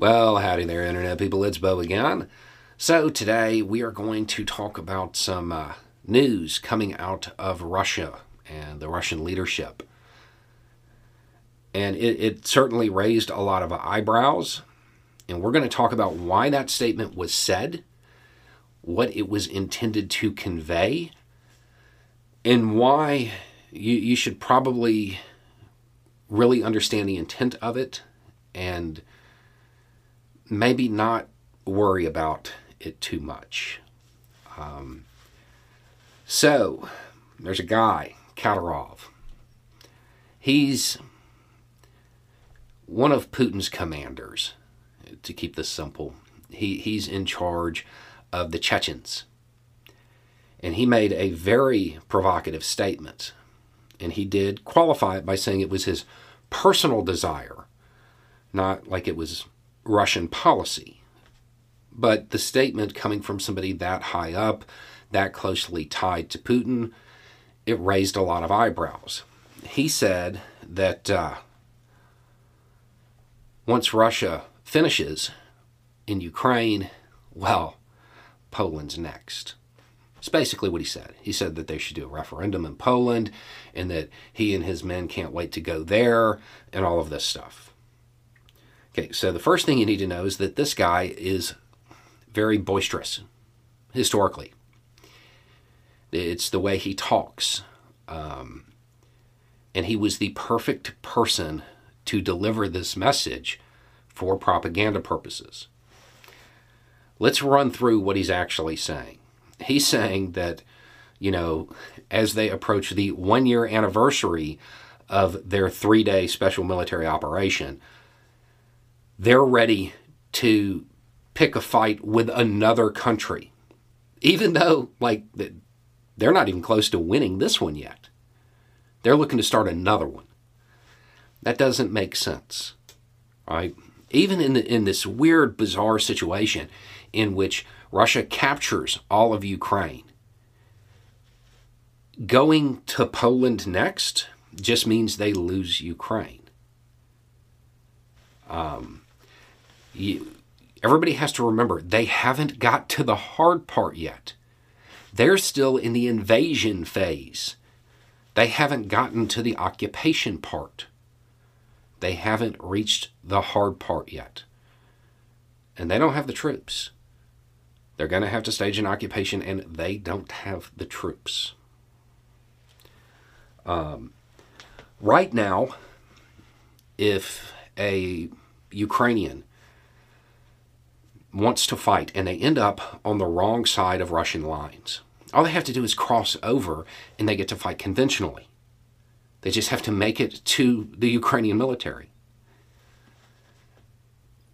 Well, howdy there, Internet people. It's Beau again. So, today we are going to talk about some uh, news coming out of Russia and the Russian leadership. And it, it certainly raised a lot of eyebrows. And we're going to talk about why that statement was said, what it was intended to convey, and why you, you should probably really understand the intent of it and maybe not worry about it too much. Um, so, there's a guy, Kadyrov. He's one of Putin's commanders, to keep this simple. He, he's in charge of the Chechens. And he made a very provocative statement. And he did qualify it by saying it was his personal desire, not like it was Russian policy. But the statement coming from somebody that high up, that closely tied to Putin, it raised a lot of eyebrows. He said that uh, once Russia finishes in Ukraine, well, Poland's next. It's basically what he said. He said that they should do a referendum in Poland and that he and his men can't wait to go there and all of this stuff. Okay, so the first thing you need to know is that this guy is very boisterous, historically. It's the way he talks. Um, and he was the perfect person to deliver this message for propaganda purposes. Let's run through what he's actually saying. He's saying that, you know, as they approach the one year anniversary of their three day special military operation, they're ready to pick a fight with another country, even though, like, they're not even close to winning this one yet. They're looking to start another one. That doesn't make sense, right? Even in, the, in this weird, bizarre situation in which Russia captures all of Ukraine, going to Poland next just means they lose Ukraine. Um, you, everybody has to remember they haven't got to the hard part yet. They're still in the invasion phase. They haven't gotten to the occupation part. They haven't reached the hard part yet. And they don't have the troops. They're going to have to stage an occupation, and they don't have the troops. Um, right now, if a Ukrainian wants to fight and they end up on the wrong side of Russian lines. All they have to do is cross over and they get to fight conventionally. They just have to make it to the Ukrainian military.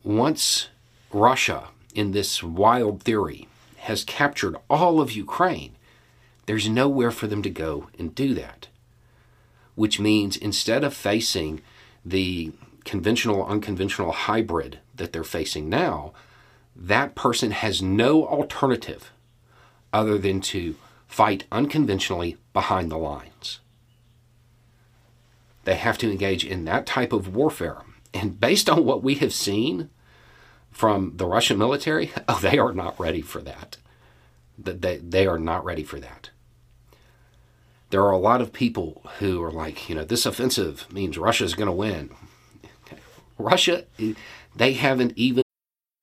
Once Russia, in this wild theory, has captured all of Ukraine, there's nowhere for them to go and do that. Which means instead of facing the conventional unconventional hybrid that they're facing now, that person has no alternative other than to fight unconventionally behind the lines. They have to engage in that type of warfare. And based on what we have seen from the Russian military, oh, they are not ready for that. They, they are not ready for that. There are a lot of people who are like, you know, this offensive means Russia is going to win. Russia, they haven't even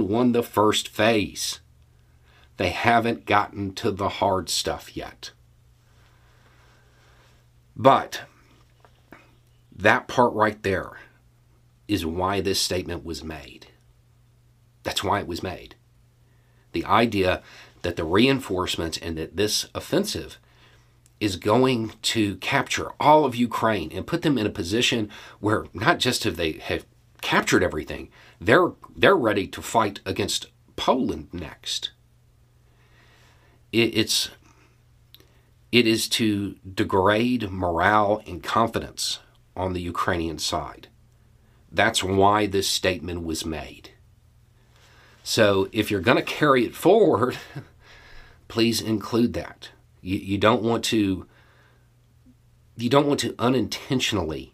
won the first phase. They haven't gotten to the hard stuff yet. But that part right there is why this statement was made. That's why it was made. The idea that the reinforcements and that this offensive is going to capture all of Ukraine and put them in a position where not just have they have captured everything. They're they're ready to fight against Poland next. It, it's it is to degrade morale and confidence on the Ukrainian side. That's why this statement was made. So if you're going to carry it forward, please include that. You, you don't want to you don't want to unintentionally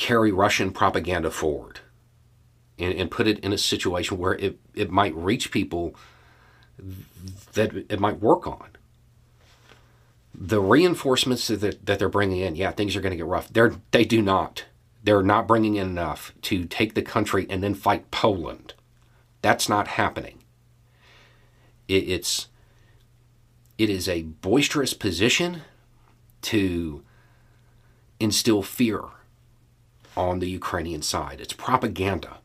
carry Russian propaganda forward and, and put it in a situation where it, it might reach people that it might work on. The reinforcements that, that they're bringing in, yeah, things are going to get rough. They're, they do not. They're not bringing in enough to take the country and then fight Poland. That's not happening. It, it's it is a boisterous position to instill fear on the Ukrainian side. It's propaganda.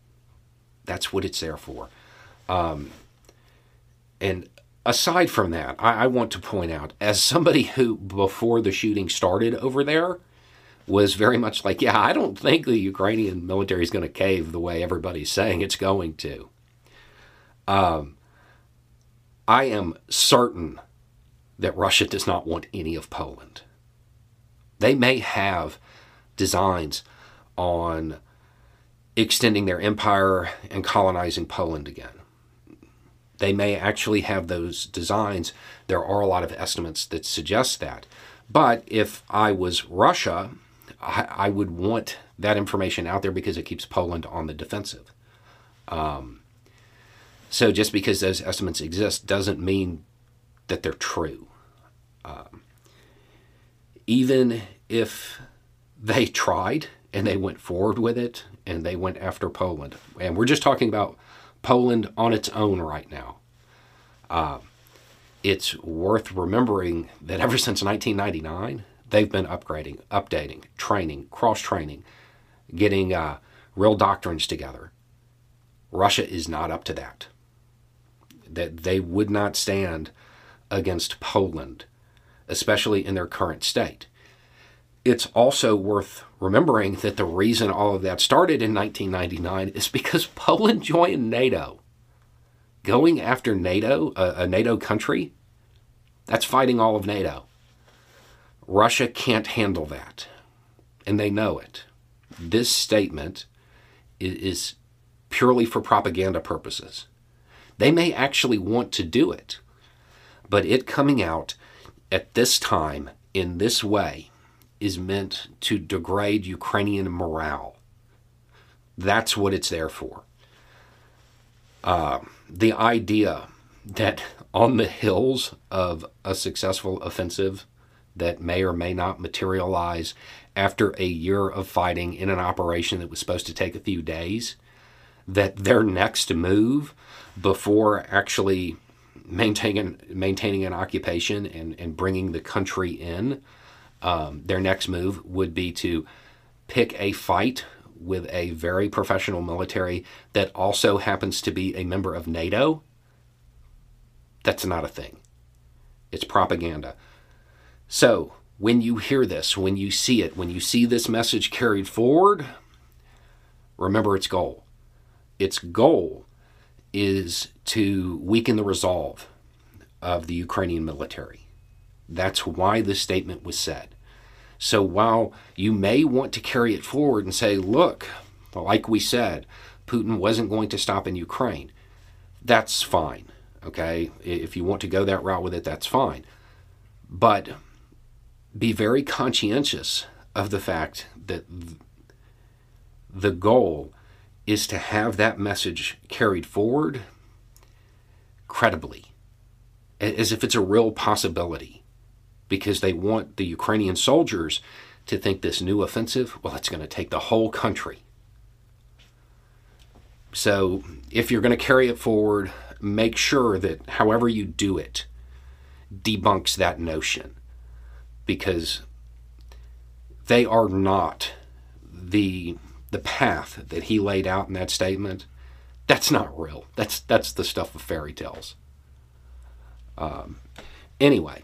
That's what it's there for. Um, and aside from that, I, I, want to point out, as somebody who, before the shooting started over there, was very much like, yeah, I don't think the Ukrainian military is going to cave the way everybody's saying it's going to. Um, I am certain that Russia does not want any of Poland. They may have designs on extending their empire and colonizing Poland again. They may actually have those designs. There are a lot of estimates that suggest that. But if I was Russia, I, I would want that information out there because it keeps Poland on the defensive. Um, so just because those estimates exist doesn't mean that they're true. Um, even if they tried and they went forward with it and they went after Poland. And we're just talking about Poland on its own right now. Uh, it's worth remembering that ever since 1999, they've been upgrading, updating, training, cross training, getting uh, real doctrines together. Russia is not up to that. That they would not stand against Poland, especially in their current state it's also worth remembering that the reason all of that started in 1999 is because Poland joined NATO. Going after NATO, a, a, NATO country, that's fighting all of NATO. Russia can't handle that, and they know it. This statement is purely for propaganda purposes. They may actually want to do it, but it coming out at this time in this way is meant to degrade Ukrainian morale. That's what it's there for. Uh, the idea that on the hills of a successful offensive that may or may not materialize after a year of fighting in an operation that was supposed to take a few days, that their next move before actually maintaining maintaining an occupation and, and bringing the country in um, their next move would be to pick a fight with a very professional military that also happens to be a member of NATO. That's not a thing. It's propaganda. So, when you hear this, when you see it, when you see this message carried forward, remember its goal. Its goal is to weaken the resolve of the Ukrainian military. That's why this statement was said. So while you may want to carry it forward and say, look, like we said, Putin wasn't going to stop in Ukraine, that's fine. Okay. If you want to go that route with it, that's fine. But be very conscientious of the fact that the goal is to have that message carried forward credibly, as if it's a real possibility because they want the Ukrainian soldiers to think this new offensive, well, it's going to take the whole country. So if you're going to carry it forward, make sure that however you do it debunks that notion because they are not the the path that he laid out in that statement. That's not real. That's that's the stuff of fairy tales um, anyway